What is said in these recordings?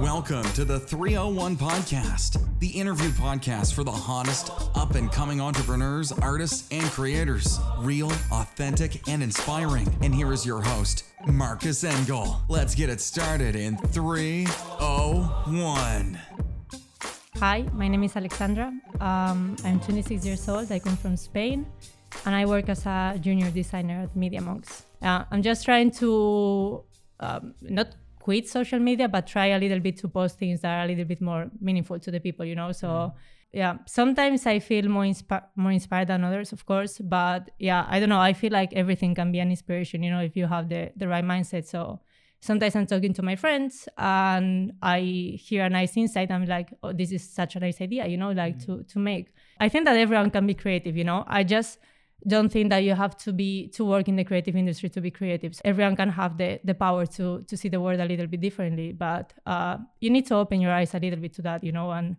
Welcome to the 301 Podcast, the interview podcast for the hottest up and coming entrepreneurs, artists, and creators. Real, authentic, and inspiring. And here is your host, Marcus Engel. Let's get it started in 301. Hi, my name is Alexandra. Um, I'm 26 years old. I come from Spain and I work as a junior designer at Media Monks. Uh, I'm just trying to um, not quit social media, but try a little bit to post things that are a little bit more meaningful to the people, you know? So, mm. yeah, sometimes I feel more, inspi- more inspired than others, of course. But yeah, I don't know. I feel like everything can be an inspiration, you know, if you have the, the right mindset. So, sometimes I'm talking to my friends and I hear a nice insight. I'm like, oh, this is such a nice idea, you know, like mm. to, to make. I think that everyone can be creative, you know? I just, don't think that you have to be to work in the creative industry to be creative. Everyone can have the the power to to see the world a little bit differently, but uh, you need to open your eyes a little bit to that, you know, and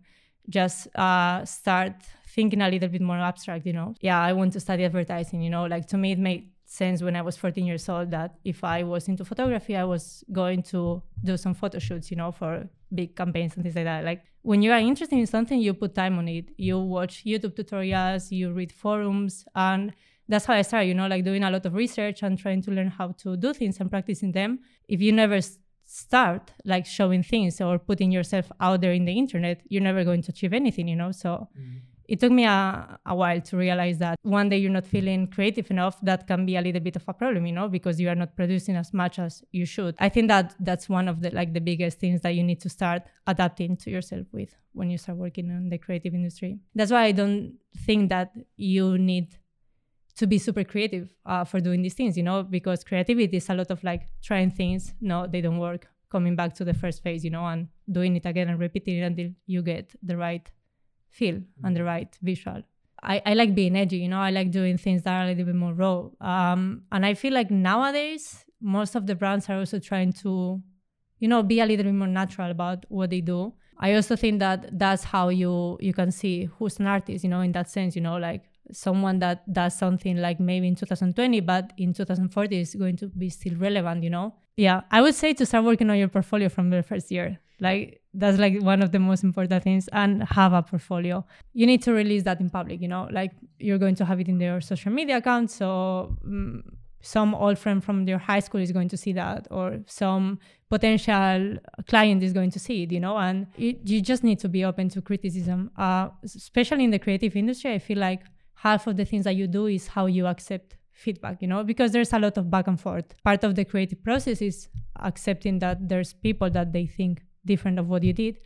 just uh, start thinking a little bit more abstract, you know. Yeah, I want to study advertising, you know, like to me it made sense when I was 14 years old that if I was into photography, I was going to do some photo shoots, you know, for big campaigns and things like that. Like when you are interested in something, you put time on it. You watch YouTube tutorials, you read forums, and that's how I started, you know, like doing a lot of research and trying to learn how to do things and practicing them. If you never start like showing things or putting yourself out there in the internet, you're never going to achieve anything, you know. So mm it took me a, a while to realize that one day you're not feeling creative enough that can be a little bit of a problem you know because you are not producing as much as you should. I think that that's one of the like the biggest things that you need to start adapting to yourself with when you start working in the creative industry. That's why i don't think that you need to be super creative uh, for doing these things you know because creativity is a lot of like trying things. No they don't work. Coming back to the first phase you know and doing it again and repeating it until you get the right feel and the right visual. I, I like being edgy, you know, I like doing things that are a little bit more raw. Um, and I feel like nowadays, most of the brands are also trying to, you know, be a little bit more natural about what they do. I also think that that's how you you can see who's an artist, you know, in that sense, you know, like someone that does something like maybe in 2020, but in 2040 is going to be still relevant, you know? Yeah, I would say to start working on your portfolio from the first year. Like that's like one of the most important things and have a portfolio. You need to release that in public you know? Like you're going to have it in your social media account so um, some old friend from your high school is going to see that or some potential client is going to see it you know? And it, you just need to be open to criticism. Uh, especially in the creative industry i feel like half of the things that you do is how you accept feedback you know? Because there's a lot of back and forth. Part of the creative process is accepting that there's people that they think different of what you did